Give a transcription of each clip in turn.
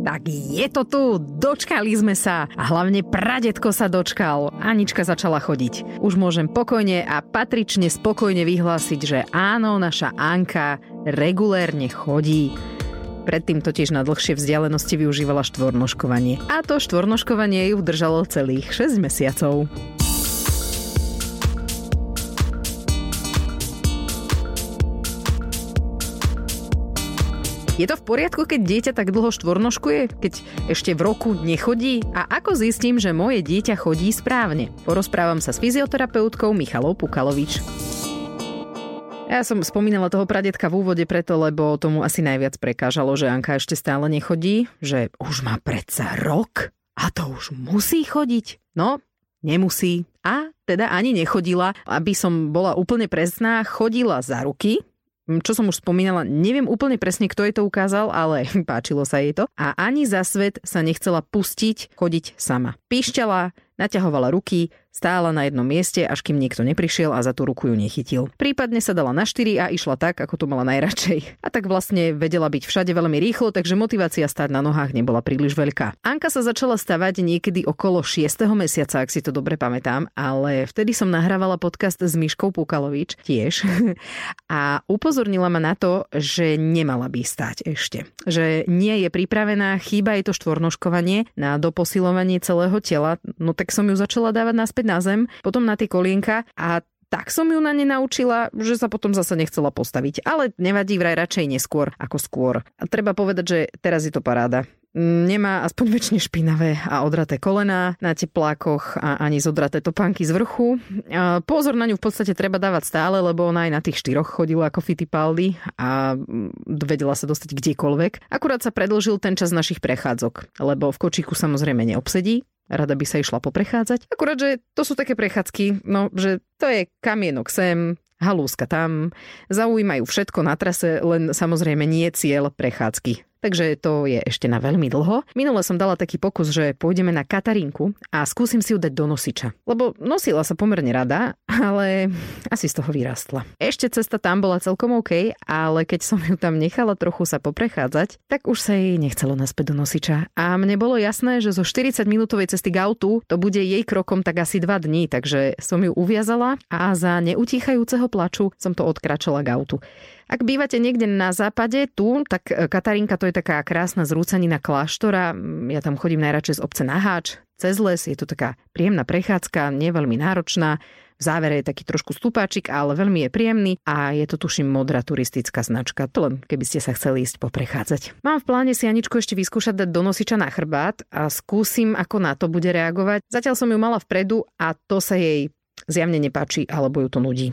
Tak je to tu, dočkali sme sa a hlavne pradetko sa dočkal. Anička začala chodiť. Už môžem pokojne a patrične spokojne vyhlásiť, že áno, naša Anka regulérne chodí. Predtým totiž na dlhšie vzdialenosti využívala štvornoškovanie. A to štvornoškovanie ju držalo celých 6 mesiacov. Je to v poriadku, keď dieťa tak dlho štvornoškuje, keď ešte v roku nechodí? A ako zistím, že moje dieťa chodí správne? Porozprávam sa s fyzioterapeutkou Michalou Pukalovič. Ja som spomínala toho pradetka v úvode preto, lebo tomu asi najviac prekážalo, že Anka ešte stále nechodí, že už má predsa rok a to už musí chodiť. No, nemusí. A teda ani nechodila. Aby som bola úplne presná, chodila za ruky, čo som už spomínala, neviem úplne presne, kto jej to ukázal, ale páčilo sa jej to. A ani za svet sa nechcela pustiť chodiť sama. Píšťala, naťahovala ruky, stála na jednom mieste, až kým niekto neprišiel a za tú ruku ju nechytil. Prípadne sa dala na štyri a išla tak, ako to mala najradšej. A tak vlastne vedela byť všade veľmi rýchlo, takže motivácia stáť na nohách nebola príliš veľká. Anka sa začala stavať niekedy okolo 6. mesiaca, ak si to dobre pamätám, ale vtedy som nahrávala podcast s Myškou Pukalovič tiež a upozornila ma na to, že nemala by stáť ešte. Že nie je pripravená, chýba jej to štvornoškovanie na doposilovanie celého tela, no tak som ju začala dávať naspäť na zem, potom na tie kolienka a tak som ju na ne naučila, že sa potom zase nechcela postaviť. Ale nevadí vraj radšej neskôr ako skôr. A treba povedať, že teraz je to paráda. Nemá aspoň väčšine špinavé a odraté kolená na teplákoch a ani zodraté topánky z vrchu. Pozor na ňu v podstate treba dávať stále, lebo ona aj na tých štyroch chodila ako Fittipaldi a vedela sa dostať kdekoľvek. Akurát sa predlžil ten čas našich prechádzok, lebo v kočíku samozrejme neobsedí, rada by sa išla poprechádzať. Akurát, že to sú také prechádzky, no, že to je kamienok sem, halúska tam, zaujímajú všetko na trase, len samozrejme nie cieľ prechádzky. Takže to je ešte na veľmi dlho. Minule som dala taký pokus, že pôjdeme na Katarinku a skúsim si ju dať do nosiča. Lebo nosila sa pomerne rada, ale asi z toho vyrastla. Ešte cesta tam bola celkom OK, ale keď som ju tam nechala trochu sa poprechádzať, tak už sa jej nechcelo naspäť do nosiča. A mne bolo jasné, že zo 40 minútovej cesty k autu to bude jej krokom tak asi 2 dní, takže som ju uviazala a za neutíchajúceho plaču som to odkračala k autu. Ak bývate niekde na západe, tu, tak e, Katarinka to je taká krásna zrúcanina kláštora. Ja tam chodím najradšej z obce na Háč, cez les. Je to taká príjemná prechádzka, nie veľmi náročná. V závere je taký trošku stupáčik, ale veľmi je príjemný a je to tuším modrá turistická značka. To len keby ste sa chceli ísť poprechádzať. Mám v pláne si Aničku ešte vyskúšať dať do nosiča na chrbát a skúsim, ako na to bude reagovať. Zatiaľ som ju mala vpredu a to sa jej zjavne nepáči alebo ju to nudí.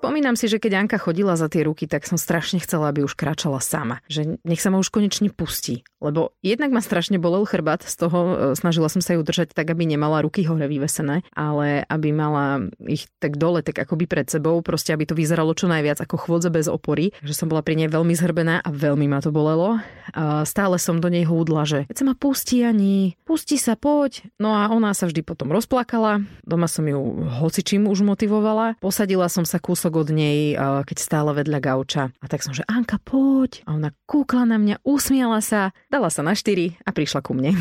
Spomínam si, že keď Anka chodila za tie ruky, tak som strašne chcela, aby už kráčala sama. Že nech sa ma už konečne pustí. Lebo jednak ma strašne bolel chrbát, z toho e, snažila som sa ju držať tak, aby nemala ruky hore vyvesené, ale aby mala ich tak dole, tak akoby pred sebou, proste aby to vyzeralo čo najviac ako chôdze bez opory. Že som bola pri nej veľmi zhrbená a veľmi ma to bolelo. A stále som do nej húdla, že sa ma pustí ani, pusti sa, poď. No a ona sa vždy potom rozplakala. Doma som ju hocičím už motivovala. Posadila som sa kúsok od nej, keď stála vedľa gauča. A tak som, že Anka, poď. A ona kúkla na mňa, usmiala sa, dala sa na štyri a prišla ku mne.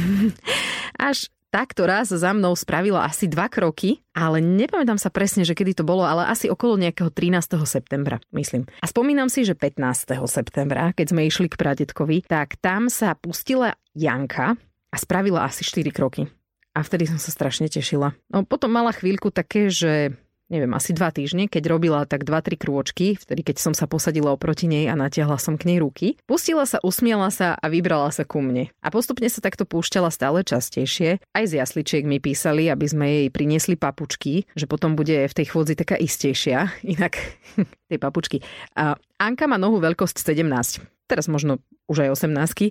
Až takto raz za mnou spravila asi dva kroky, ale nepamätám sa presne, že kedy to bolo, ale asi okolo nejakého 13. septembra, myslím. A spomínam si, že 15. septembra, keď sme išli k pradetkovi, tak tam sa pustila Janka a spravila asi 4 kroky. A vtedy som sa strašne tešila. No potom mala chvíľku také, že neviem, asi dva týždne, keď robila tak dva, tri krôčky, vtedy keď som sa posadila oproti nej a natiahla som k nej ruky. Pustila sa, usmiela sa a vybrala sa ku mne. A postupne sa takto púšťala stále častejšie. Aj z jasličiek mi písali, aby sme jej priniesli papučky, že potom bude v tej chôdzi taká istejšia. Inak tej papučky. A Anka má nohu veľkosť 17 teraz možno už aj 18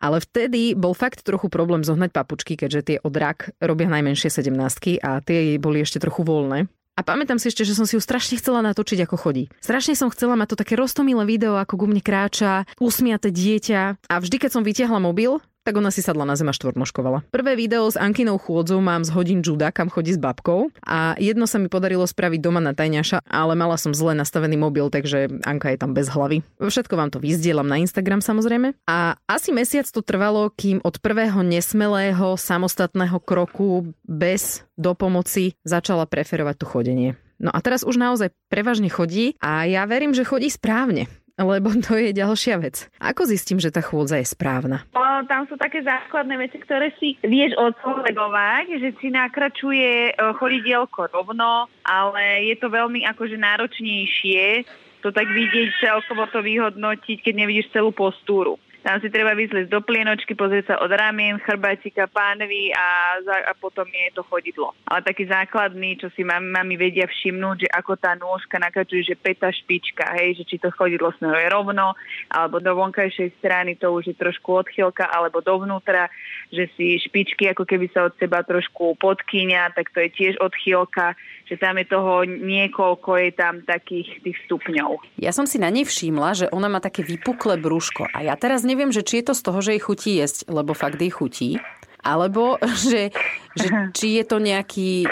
ale vtedy bol fakt trochu problém zohnať papučky, keďže tie od rak robia najmenšie 17 a tie boli ešte trochu voľné. A pamätám si ešte, že som si ju strašne chcela natočiť, ako chodí. Strašne som chcela mať to také roztomilé video, ako ku mne kráča, usmiate dieťa. A vždy, keď som vytiahla mobil, tak ona si sadla na zem a štvornoškovala. Prvé video s Ankinou chôdzou mám z hodín juda, kam chodí s babkou a jedno sa mi podarilo spraviť doma na tajňaša, ale mala som zle nastavený mobil, takže Anka je tam bez hlavy. Všetko vám to vyzdielam na Instagram samozrejme. A asi mesiac to trvalo, kým od prvého nesmelého samostatného kroku bez dopomoci začala preferovať to chodenie. No a teraz už naozaj prevažne chodí a ja verím, že chodí správne lebo to je ďalšia vec. Ako zistím, že tá chôdza je správna? O, tam sú také základné veci, ktoré si vieš odkolegovať, že si nakračuje chodidielko rovno, ale je to veľmi akože náročnejšie to tak vidieť celkovo to vyhodnotiť, keď nevidíš celú postúru. Tam si treba vyzliť do plienočky, pozrieť sa od ramien, chrbátika, pánvy a, za, a potom je to chodidlo. Ale taký základný, čo si mami, mami vedia všimnúť, že ako tá nôžka nakačuje, že peta špička, hej, že či to chodidlo smeruje rovno, alebo do vonkajšej strany to už je trošku odchylka, alebo dovnútra, že si špičky ako keby sa od seba trošku podkynia, tak to je tiež odchýlka, že tam je toho niekoľko, je tam takých tých stupňov. Ja som si na nej všimla, že ona má také vypuklé brúško a ja teraz neviem, že či je to z toho, že jej chutí jesť, lebo fakt jej chutí, alebo že, že či je to nejaký,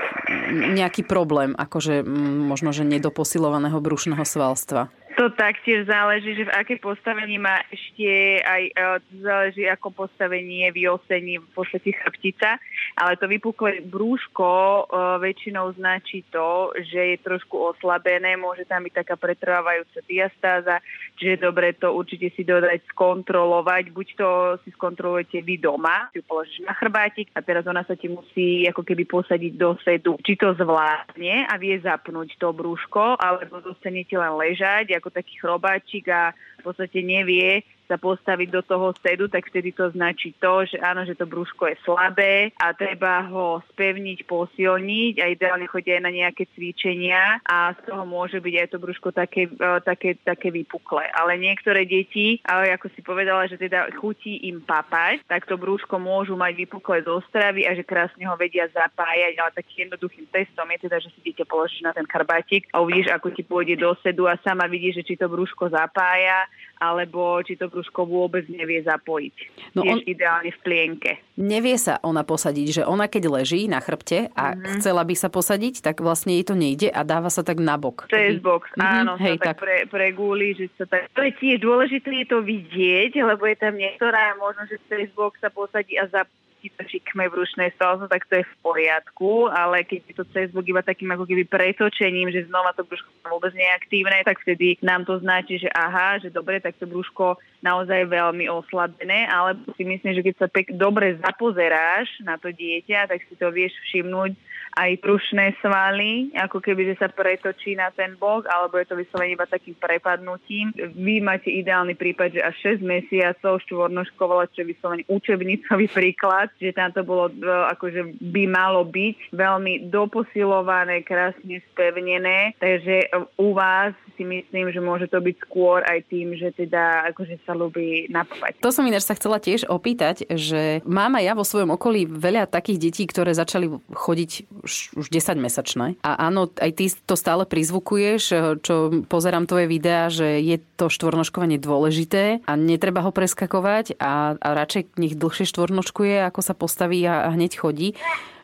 nejaký problém, akože možno, že nedoposilovaného brušného svalstva. To taktiež záleží, že v aké postavení má ešte aj e, záleží, ako postavení je v oseni v podstate chrbtica, ale to vypuklé brúško uh, väčšinou značí to, že je trošku oslabené, môže tam byť taká pretrvávajúca diastáza, čiže je dobre to určite si dodať skontrolovať, buď to si skontrolujete vy doma, si ju položíš na chrbátik a teraz ona sa ti musí ako keby posadiť do sedu. Či to zvládne a vie zapnúť to brúško, alebo zostanete len ležať ako ako taký chrobáčik a v podstate nevie, sa postaviť do toho sedu, tak vtedy to značí to, že áno, že to brúško je slabé a treba ho spevniť, posilniť a ideálne chodia aj na nejaké cvičenia a z toho môže byť aj to brúško také, e, také, také vypuklé. Ale niektoré deti, ako si povedala, že teda chutí im papať, tak to brúško môžu mať vypuklé zo stravy a že krásne ho vedia zapájať, ale takým jednoduchým testom je teda, že si dieťa položíš na ten karbátik a uvidíš, ako ti pôjde do sedu a sama vidíš, že či to brúško zapája alebo či to brúško vôbec nevie zapojiť. No on... ideálne v plienke. Nevie sa ona posadiť, že ona keď leží na chrbte a mm-hmm. chcela by sa posadiť, tak vlastne jej to nejde a dáva sa tak nabok. Cez box, mm-hmm. áno, Hej, sa tak, tak pre, pregúli, že sa tak... To je tiež dôležité je to vidieť, lebo je tam niektorá možno, že cez box sa posadí a zap ti to šikme v rušnej salze, tak to je v poriadku, ale keď je to Facebook iba takým ako keby pretočením, že znova to brúško vôbec neaktívne, tak vtedy nám to značí, že aha, že dobre, tak to brúško naozaj veľmi oslabené, ale si myslím, že keď sa pek dobre zapozeráš na to dieťa, tak si to vieš všimnúť aj prušné svaly, ako keby, že sa pretočí na ten bok, alebo je to vyslovene iba takým prepadnutím. Vy máte ideálny prípad, že až 6 mesiacov štvornoškovala, čo je vyslovene učebnicový príklad, že tam to bolo, e, akože by malo byť veľmi doposilované, krásne spevnené, takže u vás si myslím, že môže to byť skôr aj tým, že teda akože sa ľubí napovať. To som ináč sa chcela tiež opýtať, že mám aj ja vo svojom okolí veľa takých detí, ktoré začali chodiť už, už 10 mesačné. A áno, aj ty to stále prizvukuješ, čo pozerám tvoje videá, že je to štvornoškovanie dôležité a netreba ho preskakovať a, a radšej nech dlhšie štvornoškuje, ako sa postaví a, a hneď chodí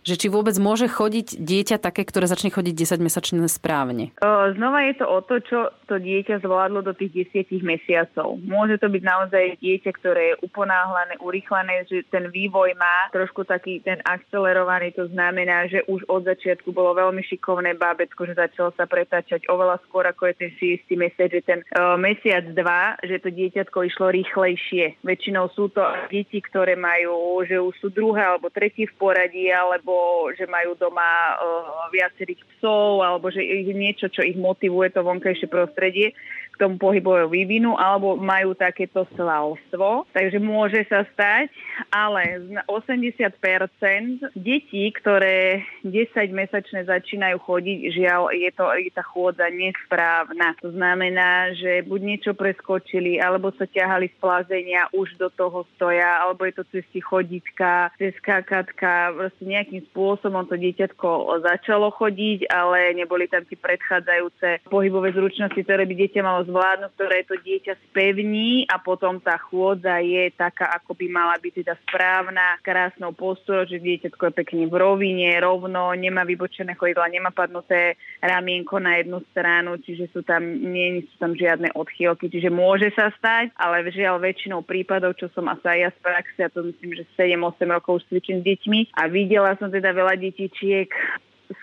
že či vôbec môže chodiť dieťa také, ktoré začne chodiť 10-mesačné správne? Znova je to o to, čo to dieťa zvládlo do tých 10 mesiacov. Môže to byť naozaj dieťa, ktoré je uponáhlané, urychlené, že ten vývoj má trošku taký ten akcelerovaný, to znamená, že už od začiatku bolo veľmi šikovné bábetko, že začalo sa pretáčať oveľa skôr ako je ten 6. mesiac, že ten uh, mesiac, dva, že to dieťatko išlo rýchlejšie. Väčšinou sú to deti, ktoré majú, že už sú druhé alebo tretí v poradí, alebo alebo že majú doma uh, viacerých psov, alebo že ich niečo, čo ich motivuje to vonkajšie prostredie k tomu pohybovému vývinu, alebo majú takéto svalstvo. Takže môže sa stať, ale 80% detí, ktoré 10-mesačné začínajú chodiť, žiaľ, je, to, je tá chôdza nesprávna. To znamená, že buď niečo preskočili, alebo sa ťahali z plazenia, už do toho stoja, alebo je to cez choditka, cez kakatka, proste nejakým spôsobom to dieťatko začalo chodiť, ale neboli tam tie predchádzajúce pohybové zručnosti, ktoré by dieťa malo zvládnuť, ktoré to dieťa spevní a potom tá chôdza je taká, ako by mala byť teda správna, krásnou postúrou, že dieťatko je pekne v rovine, rovno, nemá vybočené chodidla, nemá padnuté ramienko na jednu stranu, čiže sú tam, nie sú tam žiadne odchýlky, čiže môže sa stať, ale žiaľ väčšinou prípadov, čo som asi aj ja z praxe, a to myslím, že 7-8 rokov už cvičím s deťmi a videla som teda veľa detičiek,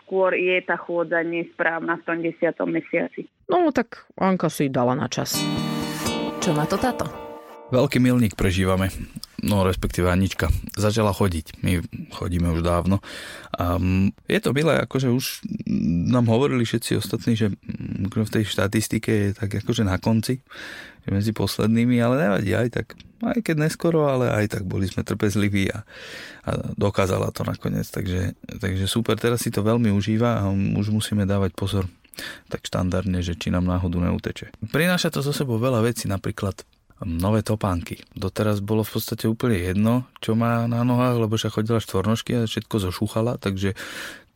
skôr je tá chôdza nesprávna v tom 10. mesiaci. No tak Anka si dala na čas. Čo na to táto? Veľký milník prežívame, no respektíve Anička. Začala chodiť, my chodíme už dávno. A je to milé, akože už nám hovorili všetci ostatní, že v tej štatistike je tak akože na konci, medzi poslednými, ale nevadí aj tak. Aj keď neskoro, ale aj tak boli sme trpezliví a, a dokázala to nakoniec. Takže, takže super, teraz si to veľmi užíva a už musíme dávať pozor tak štandardne, že či nám náhodu neuteče. Prináša to zo sebou veľa vecí, napríklad nové topánky. Doteraz bolo v podstate úplne jedno, čo má na nohách, lebo sa chodila štvornožky a všetko zošúchala, takže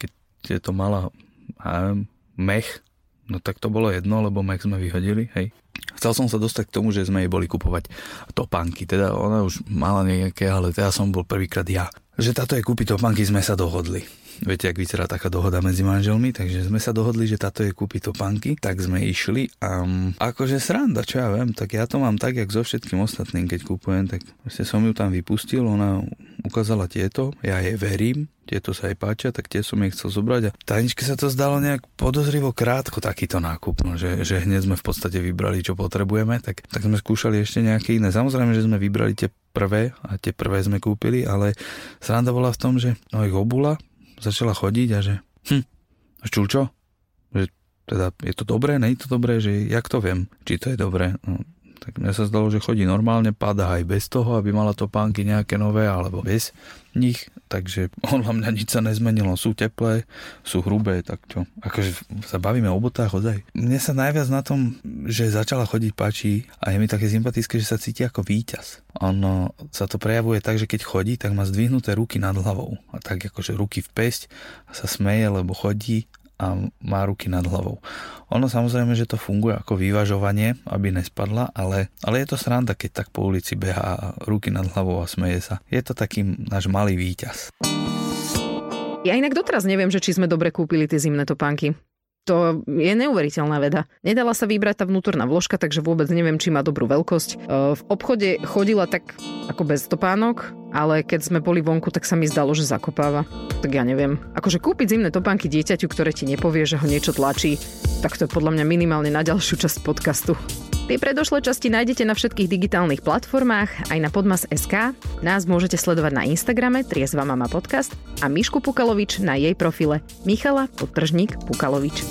keď je to mala neviem, mech, no tak to bolo jedno, lebo mech sme vyhodili, hej. Chcel som sa dostať k tomu, že sme jej boli kupovať topánky, teda ona už mala nejaké, ale teda som bol prvýkrát ja. Že táto je kúpiť topánky, sme sa dohodli. Viete, ak vyzerá taká dohoda medzi manželmi, takže sme sa dohodli, že táto je kúpiť topánky, tak sme išli a akože sranda, čo ja viem, tak ja to mám tak, jak so všetkým ostatným, keď kúpujem, tak som ju tam vypustil, ona ukázala tieto, ja jej verím, tieto sa jej páčia, tak tie som jej chcel zobrať. A tajničke sa to zdalo nejak podozrivo krátko takýto nákup, no, že, že hneď sme v podstate vybrali, čo potrebujeme, tak, tak sme skúšali ešte nejaké iné. Samozrejme, že sme vybrali tie prvé a tie prvé sme kúpili, ale sranda bola v tom, že no ich obula, začala chodiť a že hm, a čo? Že teda je to dobré, nie je to dobré, že jak to viem, či to je dobré. No, tak mne sa zdalo, že chodí normálne, padá aj bez toho, aby mala to pánky nejaké nové, alebo bez nich, takže podľa mňa nič sa nezmenilo. Sú teplé, sú hrubé, tak čo? Akože sa bavíme o botách ozaj. Mne sa najviac na tom, že začala chodiť páči a je mi také sympatické, že sa cíti ako víťaz. Ono sa to prejavuje tak, že keď chodí, tak má zdvihnuté ruky nad hlavou. A tak akože ruky v pesť a sa smeje, lebo chodí a má ruky nad hlavou. Ono samozrejme, že to funguje ako vyvažovanie, aby nespadla, ale, ale je to sranda, keď tak po ulici behá ruky nad hlavou a smeje sa. Je to taký náš malý víťaz. Ja inak doteraz neviem, že či sme dobre kúpili tie zimné topánky. To je neuveriteľná veda. Nedala sa vybrať tá vnútorná vložka, takže vôbec neviem, či má dobrú veľkosť. V obchode chodila tak ako bez topánok, ale keď sme boli vonku, tak sa mi zdalo, že zakopáva. Tak ja neviem. Akože kúpiť zimné topánky dieťaťu, ktoré ti nepovie, že ho niečo tlačí, tak to je podľa mňa minimálne na ďalšiu časť podcastu. Tie predošlé časti nájdete na všetkých digitálnych platformách, aj na Podmas.sk. Nás môžete sledovať na Instagrame Triezva Mama Podcast a Mišku Pukalovič na jej profile Michala Podtržník Pukalovič.